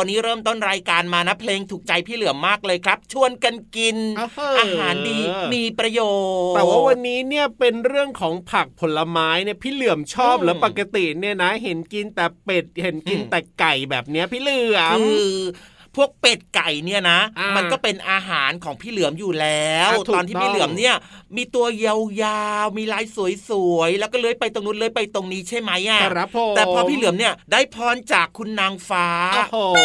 วันนี้เริ่มต้นรายการมานะเพลงถูกใจพี่เหลือมมากเลยครับ ชวนกันกินอ้าวเฮ้อออาหารดีมีประโยชน์ แต่ว่าวันนี้เนี่ยเป็นเรื่องของผักผลไม้เนี่ยพี่เหลื่อมชอบอืมแล้วปกติเนี่ยนะ เห็นกินแต่เป็ดเห็นกินอืมแต่ไก่แบบเนี้ยพี่เหลื่อมคือ พวกเป็ดไก่เนี่ยนะ มันก็เป็นอาหารของพี่เหลือมอยู่แล้วอะถูกตอนที่พี่เหลือมเนี่ย มีตัวยาวๆมีลายสวยๆแล้วก็เลื้อยไปตรงนู้นเลื้อยไปตรงนี้ใช่ไหมอะครับผมแต่พอพี่เหลือมเนี่ยได้พรจากคุณนางฟ้าโอ้โห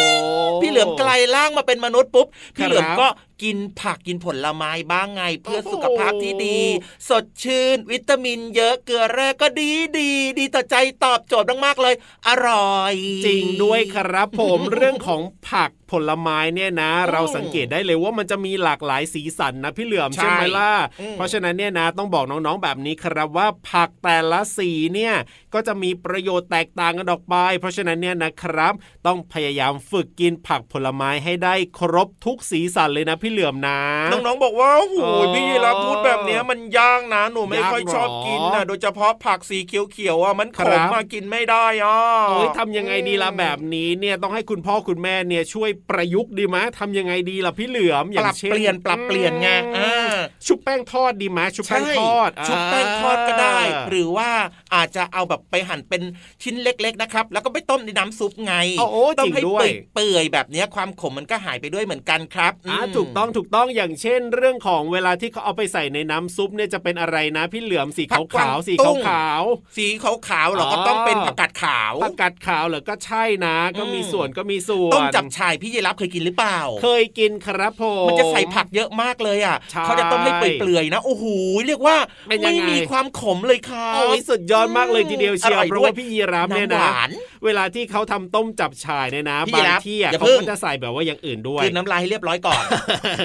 พี่เหลือมกลายร่างมาเป็นมนุษย์ปุ๊บครับพี่เหลือมก็กินผักกินผลไม้บ้างไง เพื่อโอ้โหสุขภาพที่ดี สดชื่น วิตามินเยอะเกลือแร่ก็ดีดีดีต่อใจตอบโจทย์มากๆเลย อร่อย จริงด้วยครับผมเรื่องของผักผลไม้เนี่ยนะ เราสังเกตได้เลยว่ามันจะมีหลากหลายสีสันนะพี่เหลือมใช่ใช่ไหมล่ะอืมเพราะฉะนั้นเนี่ยนะต้องบอกน้องๆแบบนี้ครับว่าผักแต่ละสีเนี่ยก็จะมีประโยชน์แตกต่างกันออกไป เพราะฉะนั้นเนี่ยนะครับ ต้องพยายามฝึกกินผักผลไม้ให้ได้ครบทุกสีสันเลยนะพี่เหลือมนะน้องๆบอกว่าโอ้โหเออพี่ยีราฟพูดแบบเนี้ยมันยากนะหนูไม่ค่อยยากเหรอชอบกินนะโดยเฉพาะผักสีเขียวๆอะมันขครัมบมากินไม่ได้อะโอ้ยทำยังไงดีล่ะแบบนี้เนี่ยต้องให้คุณพ่อคุณแม่เนี่ยช่วยประยุกต์ดีไหมทำยังไงดีล่ะพี่เหลือมอปย่างรับเช่นเปลี่ยนปรับเปลี่ยนไงอือ่ามชุบแป้งทอดดีไหมชุบแป้งทอดชุบแป้งทอดก็ได้อ่าหรือว่าอาจจะเอาแบบไปหั่นเป็นชิ้นเล็ก ๆนะครับ แล้วก็ไปต้มในน้ำซุปไงโอ้โอ้ต้จอริงงให้ด้วยเปื่อยๆแบบเนี้ยความขมมันก็หายไปด้วยเหมือนกันครับอ่ามถูกต้องถูกต้องอย่างเช่น เรื่องของเวลาที่เขาเอาไปใส่ในน้ำซุปเนี่ยจะเป็นอะไรนะ พี่เหลือมสีผัขากกวางวๆสีตุ้ขางวสีขาวๆเหรออ๋อก็ต้องเป็นผักกาดขาวๆผักกาดขาวเหรอก็ใช่นะ ก็มีอืมส่วนก็มีส่วนต้มจับฉ่ายพี่ยีรับเคยกินหรือเปล่า เคยกินครับผมมันจะใส่ผักเยอะมากเลยอะใช่เขาจะต้มให้เปื่อยๆนะโอ้โหเรียกว่าเป็นยังไม่ไงมีความขมเลยครับโอ้ยสุดยอดมากเลยทีเดียวเชียวอร่อยเพราะด้วยว่าพี่ยีราฟเนี่ยน้ำหนะวานเวลาที่เขาทำต้มจับฉ่ายเนี่ยนะพี่ยีบางราฟที่อะอย่าเขาเพิ่งก็จะใส่แบบว่าอย่างอื่นด้วยกินน้ำลายให้เรียบร้อยก่อน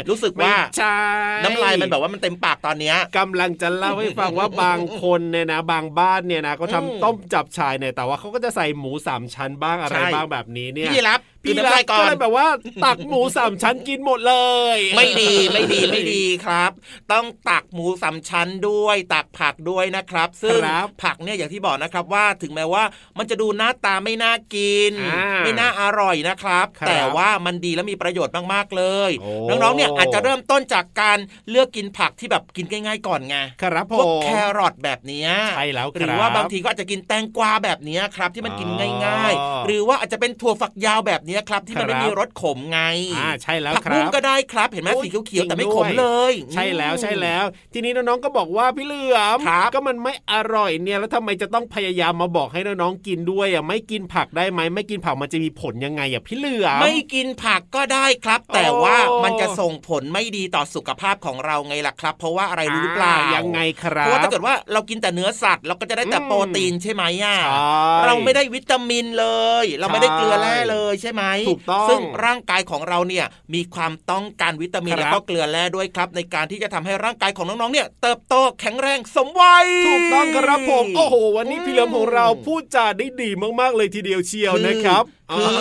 รู้สึกว่าไม่ใช่น้ำลายมันแบบว่ามันเต็มปากตอนเนี้ยกำลังจะเล่าให้ฟังว่าบางคนเนี่ยนะ บางบ้านเนี่ยนะก็อืมทำต้มจับชายเนี่ยแต่ว่าเขาก็จะใส่หมูสามชั้นบ้างอะไรใช่บ้างแบบนี้เนี่ยพี่รับพี่กินรัน้ำลากยก่อก็นเลยแบบว่าตักหมูสามชั้นกินหมดเลย ไม่ดีไม่ดีไม่ดีครับ ต้องตักหมูสามชั้นด้วย ตักผักด้วยนะครับ ซึ่งครับผักเนี่ยอย่างที่บอกนะครับว่าถึงแม้ว่ามันจะดูหน้าตาไม่น่ากินอ่าไม่น่าอร่อยนะครับครับ แต่ว่ามันดีและมีประโยชน์มากๆเลยโอ้น้องๆเนี่ยอาจจะเริ่มต้นจากการเลือกกินผักที่แบบกินง่าย ๆ ก่อนไงครับผพวกมแครอทแบบเนี้ยใช่แล้วครับหรือว่าบางทีก็อาจจะกินแตงกวาแบบเนี้ยครับที่มันกินง่ายอ๋อๆหรือว่าอาจจะเป็นถั่วฝักยาวแบบเนี้ยครับ ที่มันไม่ครับมีรสขมไงอ่าใช่แล้วผักคบุ้รังบก็ได้ครับ เห็นไหมโอ้สียเขียวๆแต่ไม่จริงขด้วยมเลย ใช่แล้วใช่แล้ว ทีนี้น้องๆก็บอกว่าพี่เหลือมครับก็มันไม่อร่อยเนี่ยแล้วทำไมจะต้องพยายามมาบอกให้น้องๆกินด้วยอะไม่กินผักได้ไหมไม่กินผักมันจะมีผลยังไงอะพี่เหลือมไม่กินผักก็ได้ครับ แต่โอ้ว่ามันจะส่งผลไม่ดีต่อสุขภาพของเราไงล่ะครับ เพราะว่าอะไรรู้หรือเปล่าอ่ยังไงครัเพบราะว่าถ้าเกิดว่าเรากินแต่เนื้อสัตว์เราก็จะได้แต่อืมโปรตีนใช่ไหมอะใช่เราไม่ได้วิตามินเลย เราไม่ได้เกลือแร่เลยใช่ไหมถูกต้องซึ่งร่างกายของเราเนี่ยมีความต้องการวิตามินครับแล้วก็เกลือแร่ด้วยครับ ในการที่จะทำให้ร่างกายของน้องๆเนี่ย เติบโตแข็งแรงสมวัยถูกต้องครับผมโอ้โหวันนี้อืมพี่เหลือมของเราพูดจาได้ดีมากๆเลยทีเดียวเชียวนะครับ คือ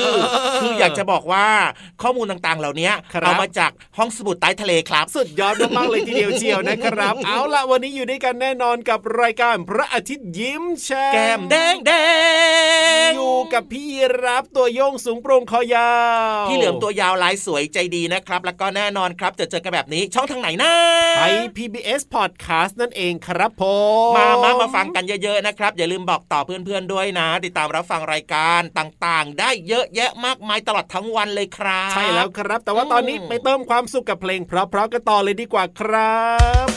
คืออยากจะบอกว่าข้อมูลต่างๆ เหล่านี้ครับเอามาจากห้องสมุดใต้ทะเลครับ สุดยอดมากๆเลยทีเดียวเชียวนะครับ เอาละวันนี้อยู่ด้วยกันแน่นอนกับรายการพระอาทิตย์ยิ้มแฉ่งแก้มแดงแดงอยู่กับพี่รับตัวโยงสูงโปร่งคอยาวพี่เหลือมตัวยาวลายสวยใจดีนะครับ แล้วก็แน่นอนครับจะเจอกันแบบนี้ช่องทางไหนนะไทย PBS Podcast นั่นเองครับผมมามามาฟังกันเยอะๆนะครับ อย่าลืมบอกต่อเพื่อนๆด้วยนะ ติดตามรับฟังรายการต่างๆ ได้เยอะแยะมากมายตลอดทั้งวันเลยครับ ใช่แล้วครับ แต่ว่าตอนนี้อืมไปเติมความสุขกับเพลงเพราะๆกันต่อเลยดีกว่าครับ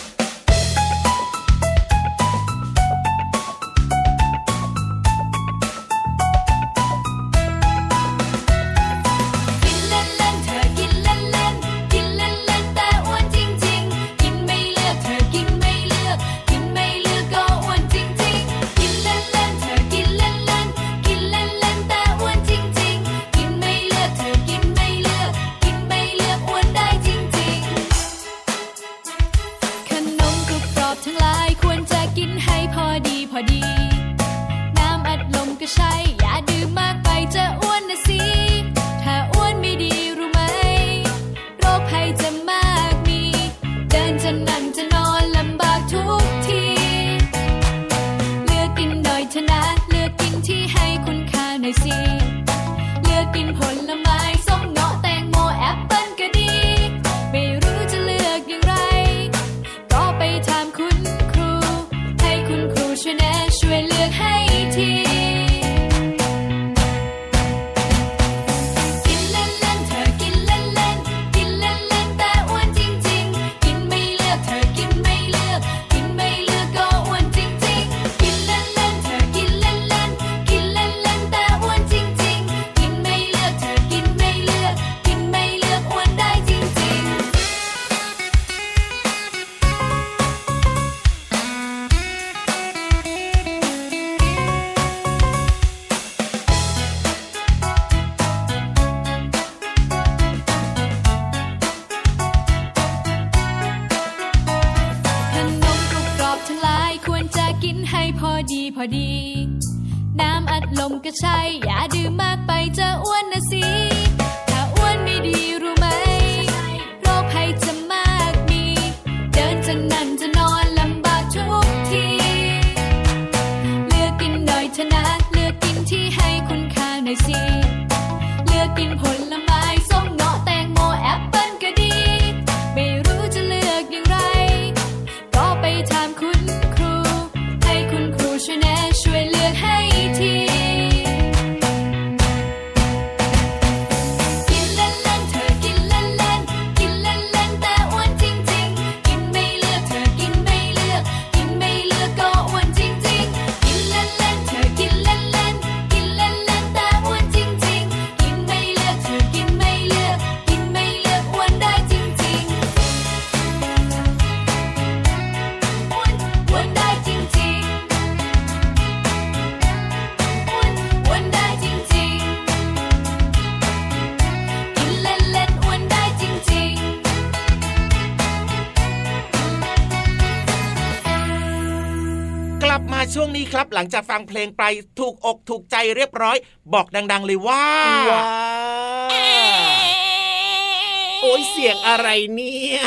ลังจากฟังเพลงไปถูกอกถูกใจเรียบร้อย บอกดัง ๆ เลยว่าว้าว ยเสียงอะไรเนี่ย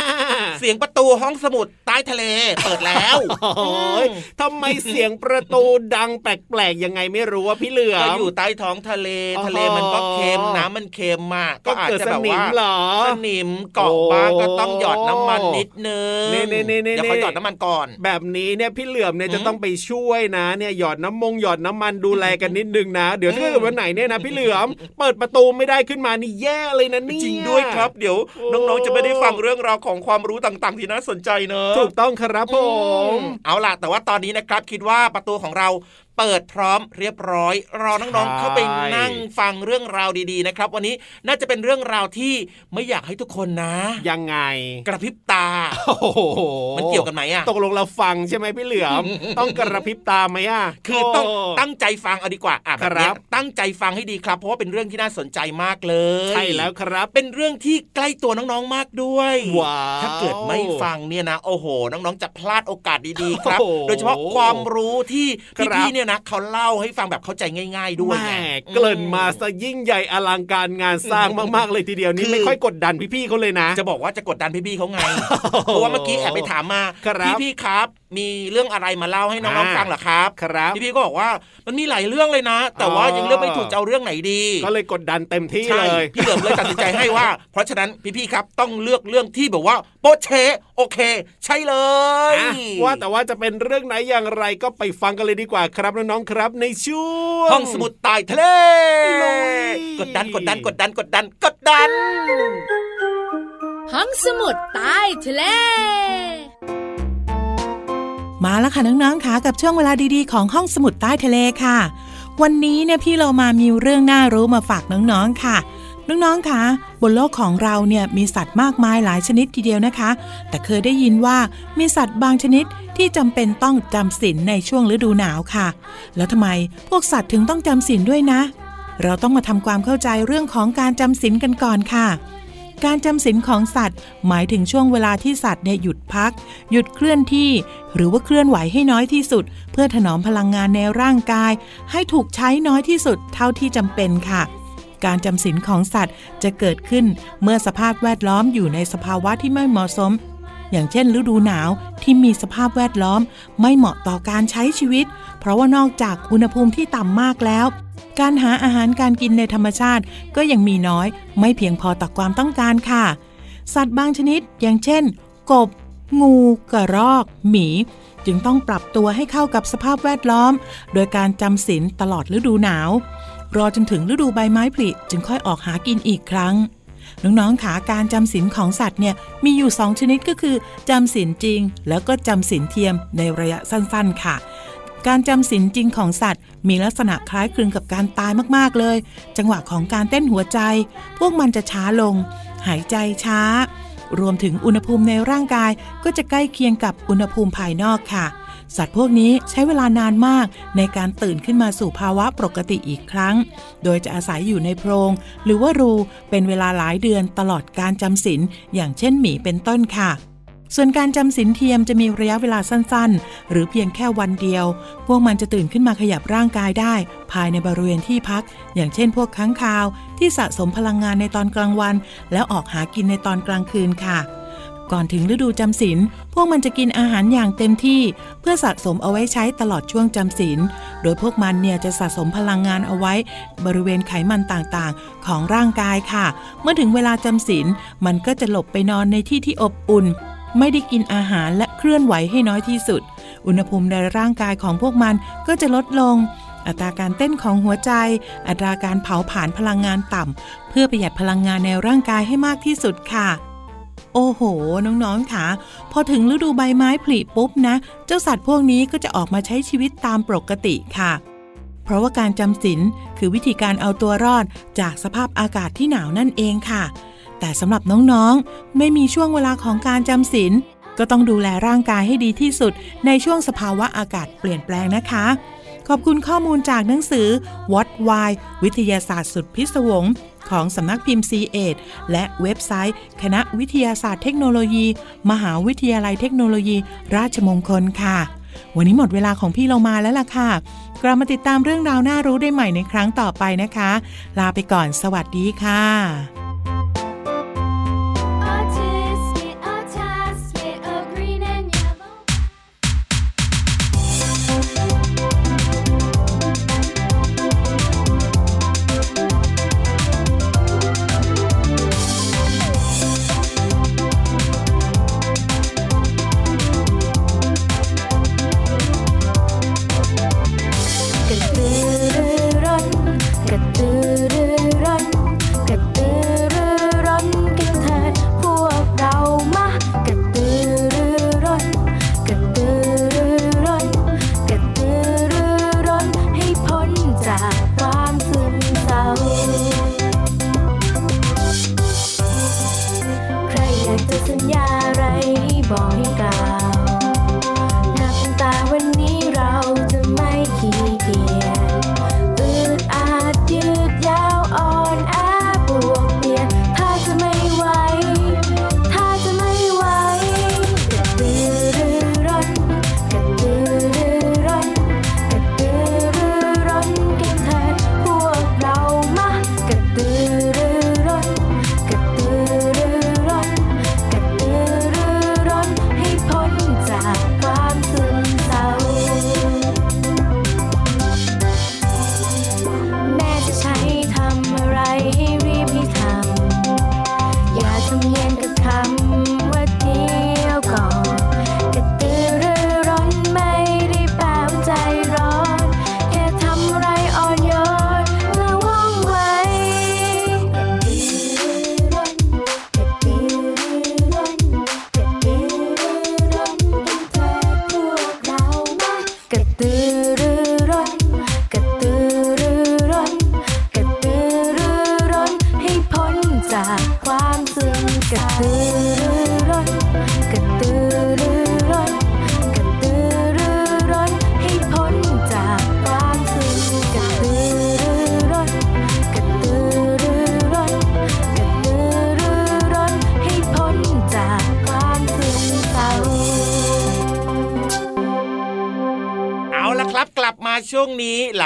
เสียงประตูห้องสมุดใต้ทะเลเปิดแล้วโอ้ยทำไมเสียงประตูดังแปลกๆยังไงไม่รู้ว่าพี่เหลือก็มอยู่ใต้ท้องทะเลอ๋อทะเลมันก็เค็มน้ำมันเค็มมาก ก็ก็อาจเกิดจะสแบบนิมว่าเหรอสนิมเกาะบ้างก็ต้องหยอดน้ำมันนิดนึงนี่นี่นี่นี่เดี๋ยวขอหยอดน้ำมันก่อน แบบนี้เนี่ยพี่เหลือมเนี่ยอืมจะต้องไปช่วยนะ เนี่ยหยอดน้ำมงหยอดน้ำมันดูแลกันนิดนึงนะ เดี๋ยวถ้าเกิดวันไหนเนี่ยนะพี่เหลือมเปิดประตูไม่ได้ขึ้นมานี่แย่เลยนะเนี่ยจริงด้วยครับ เดี๋ยวโอ้น้องๆจะไม่ได้ฟังเรื่องราวของความรู้ต่างๆ ที่น่าสนใจเนอะถูกต้องครับผม เอาล่ะ แต่ว่าตอนนี้นะครับคิดว่าประตูของเรา เปิดพร้อมเรียบร้อย รอน้องๆเข้าไปนั่งฟังเรื่องราวดีๆนะครับ วันนี้น่าจะเป็นเรื่องราวที่ไม่อยากให้ทุกคนนะ ยังไง กระพริบตาโอ้โหมันเกี่ยวกันไหมอะตกลงเราฟังใช่ไหมพี่เหลือมต้องกระพริบตาไหมอะคือต้องโตั้งใจฟังเอาดีกว่าอะแบบเนี้ยครับตั้งใจฟังให้ดีครับ เพราะว่าเป็นเรื่องที่น่าสนใจมากเลยใช่แล้วครับ เป็นเรื่องที่ใกล้ตัวน้องๆมากด้วยว้าวถ้าเกิดไม่ฟังเนี่ยนะ โอ้โห น้องๆจะพลาดโอกาสดีๆครับโอ้โหโดยเฉพาะความรู้ที่ครับพี่ๆเนี่ยนะเขาเล่าให้ฟังแบบเข้าใจง่าย ๆ ด้วยแหไงม่เกริ่นมาซะยิ่งใหญ่อลังการงานสร้างมากๆเลยทีเดียวคืนี่อไม่ค่อยกดดันพี่ๆเขาเลยนะ จะบอกว่าจะกดดันพี่ๆเขาไงเพราะว่าเมื่อกี้แอบไปถามมาครับพี่ๆครับมีเรื่องอะไรมาเล่าให้น้องอ่าๆฟังเหรอครับครับพี่ๆก็บอกว่ามันมีหลายเรื่องเลยนะ แต่ว่าอ๋อยังเลือกไม่ถูกจะเอาเรื่องไหนดี ก็เลยกดดันเต็มที่ใช่เลยพี่เหลิมเลยตัดสินใจให้ว่า เพราะฉะนั้นพี่ๆครับต้องเลือกเรื่องที่แบบว่าโป๊ะเชะโอเค ใช่เลยอะว่าแต่ว่าจะเป็นเรื่องไหนอย่างไรก็ไปฟังกันเลยดีกว่าครับน้องๆครับ ในช่วงห้องสมุดใต้ทะเลลุยกดดันกดดันกดดันกดดันกดดัน ห้องสมุดใต้ทะเลมาแล้วค่ะน้องๆค่ะกับช่วงเวลาดีๆ ของห้องสมุดใต้ทะเลค่ะ วันนี้เนี่ยพี่เรามามีเรื่องน่ารู้มาฝากน้องๆค่ะ น้องๆคะบนโลกของเราเนี่ยมีสัตว์มากมายหลายชนิดทีเดียวนะคะ แต่เคยได้ยินว่ามีสัตว์บางชนิดที่จำเป็นต้องจำศีลในช่วงฤดูหนาวค่ะ แล้วทำไมพวกสัตว์ถึงต้องจำศีลด้วยนะ เราต้องมาทำความเข้าใจเรื่องของการจำศีลกันก่อนค่ะการจำศีลของสัตว์ หมายถึงช่วงเวลาที่สัตว์เนี่ยหยุดพัก หยุดเคลื่อนที่ หรือว่าเคลื่อนไหวให้น้อยที่สุด เพื่อถนอมพลังงานในร่างกาย ให้ถูกใช้น้อยที่สุดเท่าที่จำเป็นค่ะ การจำศีลของสัตว์จะเกิดขึ้นเมื่อสภาพแวดล้อมอยู่ในสภาวะที่ไม่เหมาะสม อย่างเช่น ฤดูหนาวที่มีสภาพแวดล้อมไม่เหมาะต่อการใช้ชีวิต เพราะว่านอกจากอุณหภูมิที่ต่ำมากแล้ว การหาอาหารการกินในธรรมชาติก็ยังมีน้อย ไม่เพียงพอต่อความต้องการค่ะ สัตว์บางชนิด อย่างเช่น กบ งูกระรอก หมีจึงต้องปรับตัวให้เข้ากับสภาพแวดล้อม โดยการจำศีลตลอดฤดูหนาว รอจนถึงฤดูใบไม้ผลิจึงค่อยออกหากินอีกครั้ง น้องๆขาการจำศีลของสัตว์เนี่ยมีอยู่ 2 ชนิดก็คือจำศีลจริง แล้วก็จำศีลเทียมในระยะสั้นๆค่ะการจำศีลจริงของสัตว์ มีลักษณะคล้ายคลึงกับการตายมากๆเลย จังหวะของการเต้นหัวใจ พวกมันจะช้าลง หายใจช้า รวมถึงอุณหภูมิในร่างกายก็จะใกล้เคียงกับอุณหภูมิภายนอกค่ะ สัตว์พวกนี้ใช้เวลานานมากในการตื่นขึ้นมาสู่ภาวะปกติอีกครั้ง โดยจะอาศัยอยู่ในโพรง หรือว่ารูเป็นเวลาหลายเดือนตลอดการจำศีลอย่างเช่นหมีเป็นต้นค่ะส่วนการจำศีลเทียมจะมีระยะเวลาสั้นๆ หรือเพียงแค่วันเดียว พวกมันจะตื่นขึ้นมาขยับร่างกายได้ ภายในบริเวณที่พัก อย่างเช่นพวกค้างคาว ที่สะสมพลังงานในตอนกลางวัน แล้วออกหากินในตอนกลางคืนค่ะ ก่อนถึงฤดูจำศีลพวกมันจะกินอาหารอย่างเต็มที่ เพื่อสะสมเอาไว้ใช้ตลอดช่วงจำศีลโดยพวกมันเนี่ยจะสะสมพลังงานเอาไว้ บริเวณไขมันต่างๆ ของร่างกายค่ะ เมื่อถึงเวลาจำศีลมันก็จะหลบไปนอนในที่ที่อบอุ่น ไม่ได้กินอาหารและเคลื่อนไหวให้น้อยที่สุด อุณหภูมิในร่างกายของพวกมันก็จะลดลงอัตราการเต้นของหัวใจ อัตราการเผาผลาญพลังงานต่ำ เพื่อประหยัดพลังงานในร่างกายให้มากที่สุดค่ะ โอ้โห น้องๆค่ะ พอถึงฤดูใบไม้ผลิปุ๊บนะ เจ้าสัตว์พวกนี้ก็จะออกมาใช้ชีวิตตามปกติค่ะ เพราะว่าการจำศีลคือวิธีการเอาตัวรอดจากสภาพอากาศที่หนาวนั่นเองค่ะ แต่สำหรับน้องๆ ไม่มีช่วงเวลาของการจำศีลก็ต้องดูแลร่างกายให้ดีที่สุด ในช่วงสภาวะอากาศเปลี่ยนแปลงนะคะ ขอบคุณข้อมูลจากหนังสือ What Why วิทยาศาสตร์สุดพิศวง ของสำนักพิมพ์ c ีเอ็ดและเว็บไซต์ คณะวิทยาศาสตร์เทคโนโลยี มหาวิทยาลัยเทคโนโลยี ราชมงคลค่ะ วันนี้หมดเวลาของพี่เรามาแล้วล่ะค่ะ กลับมาติดตามเรื่องราวน่ารู้ได้ใหม่ในครั้งต่อไปนะคะ ลาไปก่อนสวัสดีค่ะ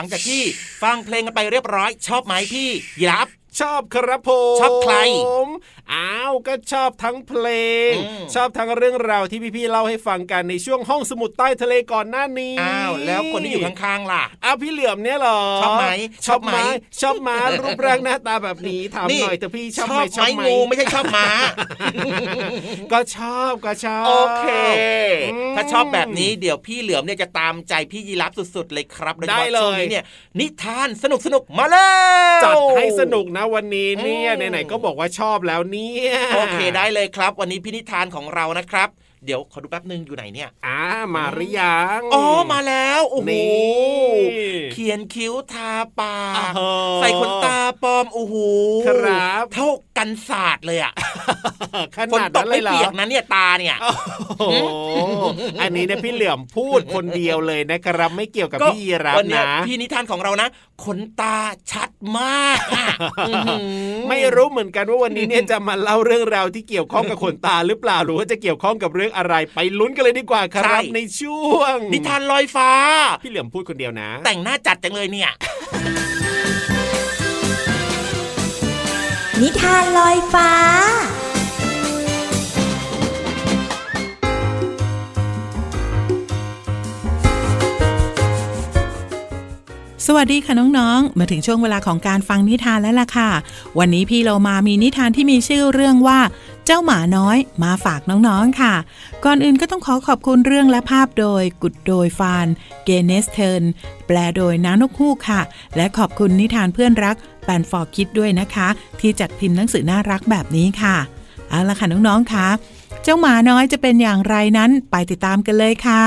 ลังจากที่ฟังเพลงกันไปเรียบร้อยชอบไหมพี่ยีรับ ชอบครับผมชอบใครอ้าวก็ชอบทั้งเพลงอืมชอบทั้งเรื่องราวที่พี่ๆเล่าให้ฟังกันในช่วงห้องสมุดใต้ทะเลก่อนหน้านี้อ้าวแล้วคนที่อยู่ข้างๆล่ะอ้าวพี่เหลือมเนี่ยเหรอชอบไหมชอบไหมชอบไหมชอบมารูปร่างหน้าตาแบบนี้ถามนี่หน่อยเถอะพี่ชอบไหมชอบไหมงูไม่ใช่ชอบม้าก็ชอบก็ชอบโอเคอืมถ้าชอบแบบนี้เดี๋ยวพี่เหลือมเนี่ยจะตามใจพี่ยีรับสุดๆเลยครับโฉพาะได้เลยช่วงนี้เนี่ยนิทานสนุกสนุกๆมาเลยจัดให้สนุกนะวันนี้เนี่ยอืมไหนๆก็บอกว่าชอบแล้วเนี่ยโอเคได้เลยครับ วันนี้พี่นิทานของเรานะครับเดี๋ยวขอดูแป๊บนึงอยู่ไหนเนี่ยอ่ามาหรือยังอ๋อมาแล้วโอ้โหนี่เขียนคิ้วทาปากอ่าฮะใส่ขนตาปลอมโอ้โหครับ เท่ากันศาสตร์เลยอะขฝนนาดตนั้กนเลไม่ยเหรอเปียกนะเนี่ยตาเนี่ยโอ้โหอันนี้เนี่ยพี่เหลื่อมพูดคนเดียวเลยนะครับไม่เกี่ยวกับก็พี่ยีรับวันเนี้ยนะพี่นิทานของเรานะ ขนตาชัดมากอะอื้อหือไม่รู้เหมือนกันว่าวันนี้เนี่ยจะมาเล่าเรื่องราวที่เกี่ยวข้องกับขนตาหรือเปล่าหรือว่าจะเกี่ยวข้องกับเรื่องอะไรไปลุ้นกันเลยดีกว่าครับในช่วง นิทานลอยฟ้า พี่เหลื่อมพูดคนเดียวนะ แต่งหน้าจัดจังเลยเนี่ย นิทานลอยฟ้า วัสดีค่ะน้องๆ มาถึงช่วงเวลาของการฟังนิทานแล้วล่ะค่ะ วันนี้พี่เรามามีนิทานที่มีชื่อเรื่องว่า เจ้าหมาน้อยมาฝากน้องๆค่ะ ก่อนอื่นก็ต้องขอขอบคุณเรื่องและภาพโดย กุดโดยฟานเกเนสเทิร์นแปลโดยน้านกฮูกค่ะ และขอบคุณนิทานเพื่อนรักแปนฟอร์คิดด้วยนะคะ ที่จัดพิมพ์หนังสือน่ารักแบบนี้ค่ะ เอาละค่ะน้องๆค่ะ เจ้าหมาน้อยจะเป็นอย่างไรนั้นไปติดตามกันเลยค่ะ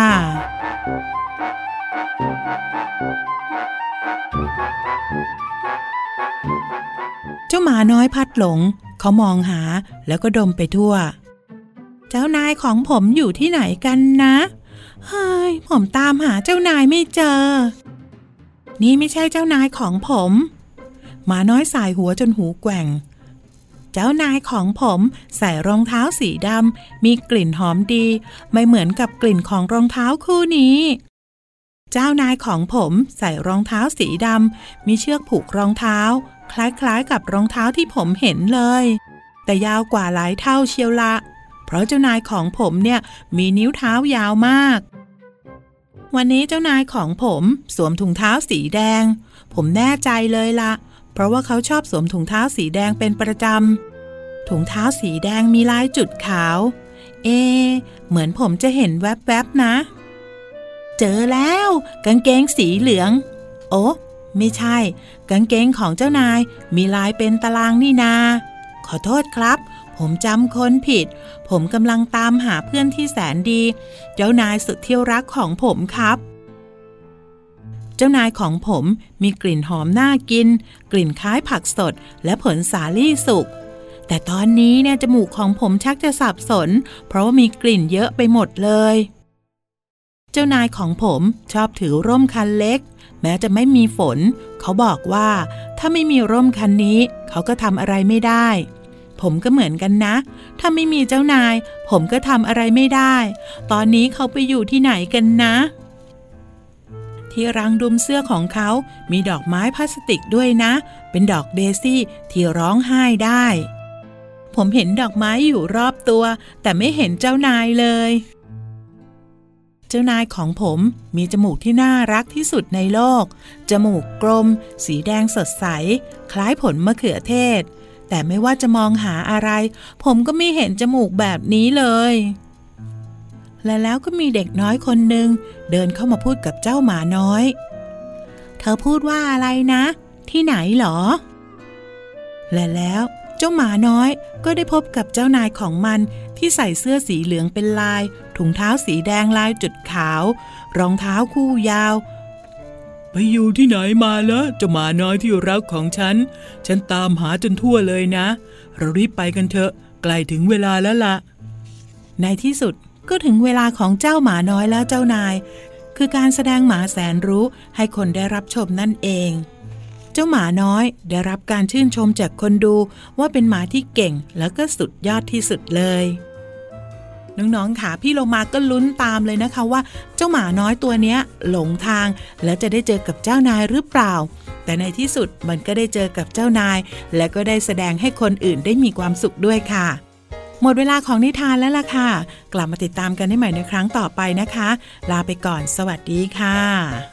เจ้าหมาน้อยพัดหลง เขามองหาแล้วก็ดมไปทั่ว เจ้านายของผมอยู่ที่ไหนกันนะเฮ้ยผมตามหาเจ้านายไม่เจอ นี่ไม่ใช่เจ้านายของผมหมาน้อยสายหัวจนหูแกว่ง เจ้านายของผมใส่รองเท้าสีดำมีกลิ่นหอมดี ไม่เหมือนกับกลิ่นของรองเท้าคู่นี้ จ้านายของผมใส่รองเท้าสีดำมีเชือกผูกรองเท้า คล้ายๆกับรองเท้าที่ผมเห็นเลย แต่ยาวกว่าหลายเท่าเชียวละ เพราะเจ้านายของผมเนี่ยมีนิ้วเท้ายาวมาก วันนี้เจ้านายของผมสวมถุงเท้าสีแดง ผมแน่ใจเลยละเพราะว่าเขาชอบสวมถุงเท้าสีแดงเป็นประจำถุงเท้าสีแดงมีลายจุดขาว เอ เหมือนผมจะเห็นแวบๆนะ เจอแล้ว กางเกงสีเหลือง โอ้ไม่ใช่ กางเกงของเจ้านาย มีลายเป็นตารางนี่นา ขอโทษครับ ผมจำคนผิด ผมกำลังตามหาเพื่อนที่แสนดี เจ้านายสุดเที่ยวรักของผมครับ เจ้านายของผมมีกลิ่นหอมน่ากิน กลิ่นคล้ายผักสดและผลสาลี่สุกแต่ตอนนี้เนี่ยจมูกของผมชักจะสับสน เพราะว่ามีกลิ่นเยอะไปหมดเลย เจ้านายของผมชอบถือร่มคันเล็ก แม้จะไม่มีฝน เขาบอกว่า ถ้าไม่มีร่มคันนี้ เขาก็ทำอะไรไม่ได้ ผมก็เหมือนกันนะ ถ้าไม่มีเจ้านาย ผมก็ทำอะไรไม่ได้ ตอนนี้เขาไปอยู่ที่ไหนกันนะ ที่รังดุมเสื้อของเขา มีดอกไม้พลาสติกด้วยนะ เป็นดอกเดซี่ที่ร้องไห้ได้ ผมเห็นดอกไม้อยู่รอบตัว แต่ไม่เห็นเจ้านายเลย จ้านายของผมมีจมูกที่น่ารักที่สุดในโลก จมูกกลม สีแดงสดใส คล้ายผลมะเขือเทศ แต่ไม่ว่าจะมองหาอะไร ผมก็ไม่เห็นจมูกแบบนี้เลย และแล้วก็มีเด็กน้อยคนหนึ่งเดินเข้ามาพูดกับเจ้าหมาน้อย เธอพูดว่าอะไรนะ ที่ไหนหรอ และแล้ว จ้าหมาน้อยก็ได้พบกับเจ้านายของมันที่ใส่เสื้อสีเหลืองเป็นลาย ถุงเท้าสีแดงลายจุดขาว รองเท้าคู่ยาว ไปอยู่ที่ไหนมาแล้วเจ้าหมาน้อยที่รักของฉัน ฉันตามหาจนทั่วเลยนะ เรารีบไปกันเถอะ ใกล้ถึงเวลาแล้วละในที่สุดก็ถึงเวลาของเจ้าหมาน้อยแล้วเจ้านาย คือการแสดงหมาแสนรู้ให้คนได้รับชมนั่นเอง เจ้าหมาน้อยได้รับการชื่นชมจากคนดูว่าเป็นหมาที่เก่งแล้วก็สุดยอดที่สุดเลยน้องๆค่ะพี่โลมาก็ลุ้นตามเลยนะคะว่า เจ้าหมาน้อยตัวเนี้ย หลงทาง แล้วจะได้เจอกับเจ้านายหรือเปล่า แต่ในที่สุดมันก็ได้เจอกับเจ้านาย และก็ได้แสดงให้คนอื่นได้มีความสุขด้วยค่ะ หมดเวลาของนิทานแล้วล่ะค่ะ กลับมาติดตามกันได้ใหม่ในครั้งต่อไปนะคะ ลาไปก่อน สวัสดีค่ะ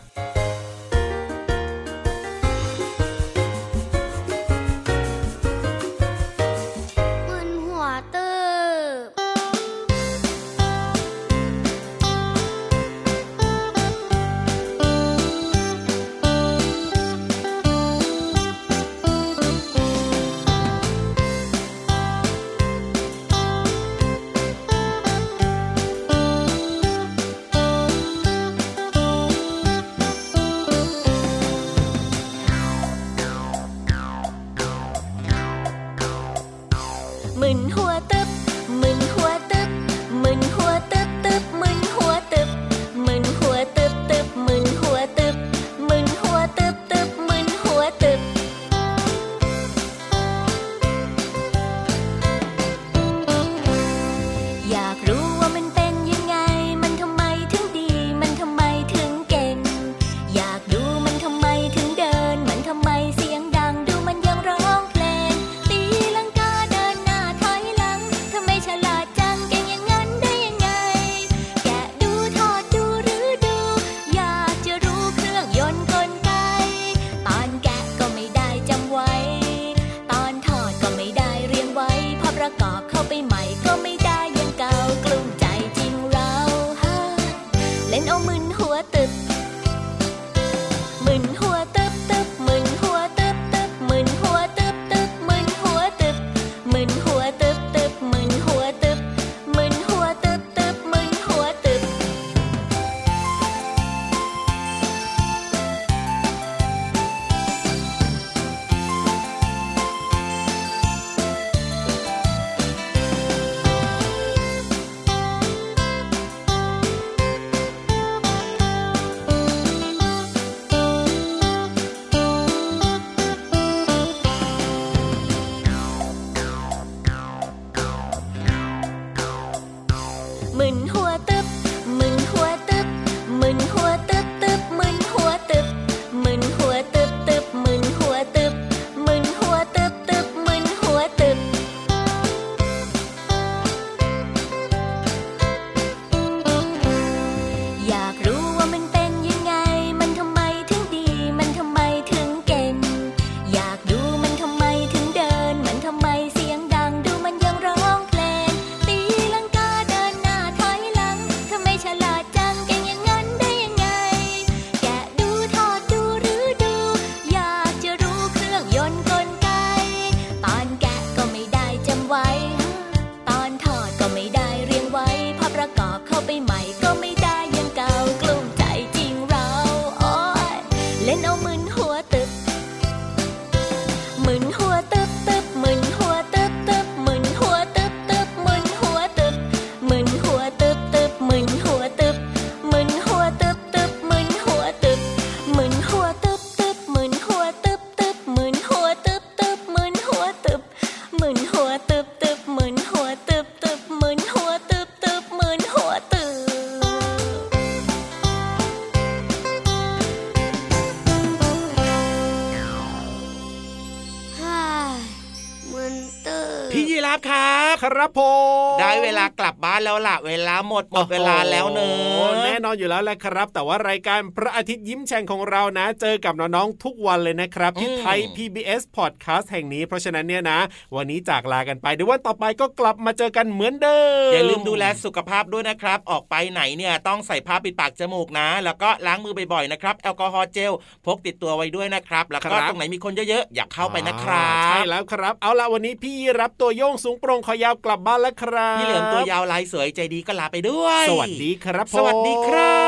ได้เวลากลับบ้านแล้วล่ะเวลาหมดหมดเวลาแล้วเนอะแน่นอนอยู่แล้วแหละครับ แต่ว่ารายการพระอาทิตย์ยิ้มแฉ่งของเรานะ เจอกับน้องๆทุกวันเลยนะครับ ที่ไทย PBS Podcast แห่งนี้ เพราะฉะนั้นเนี่ยนะ วันนี้จากลากันไปเดี๋ยววันต่อไปก็กลับมาเจอกันเหมือนเดิมอย่าลืมดูแลสุขภาพด้วยนะครับ ออกไปไหนเนี่ยต้องใส่ผ้าปิดปากจมูกนะ แล้วก็ล้างมือบ่อยๆนะครับแอลกอฮอล์เจลพกติดตัวไว้ด้วยนะครับ แล้วก็ตรงไหนมีคนเยอะๆอย่าเข้าไปนะครัอ่าใช่บแล้วครับ เอาละวันนี้พี่รับตัวโยงสูงโปร่งคอยาวกลับบ้านแล้วครับพี่เหลือมตัวยาวลายสวยใจดีก็ลาไปด้วย สวัสดีครับผมสวัสดีครั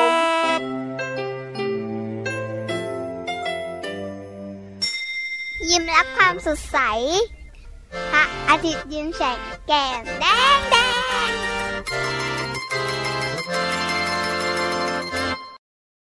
บยิ้มรับความสดใสพระอาทิตย์ยิ้มแฉกแก้มแดงแดง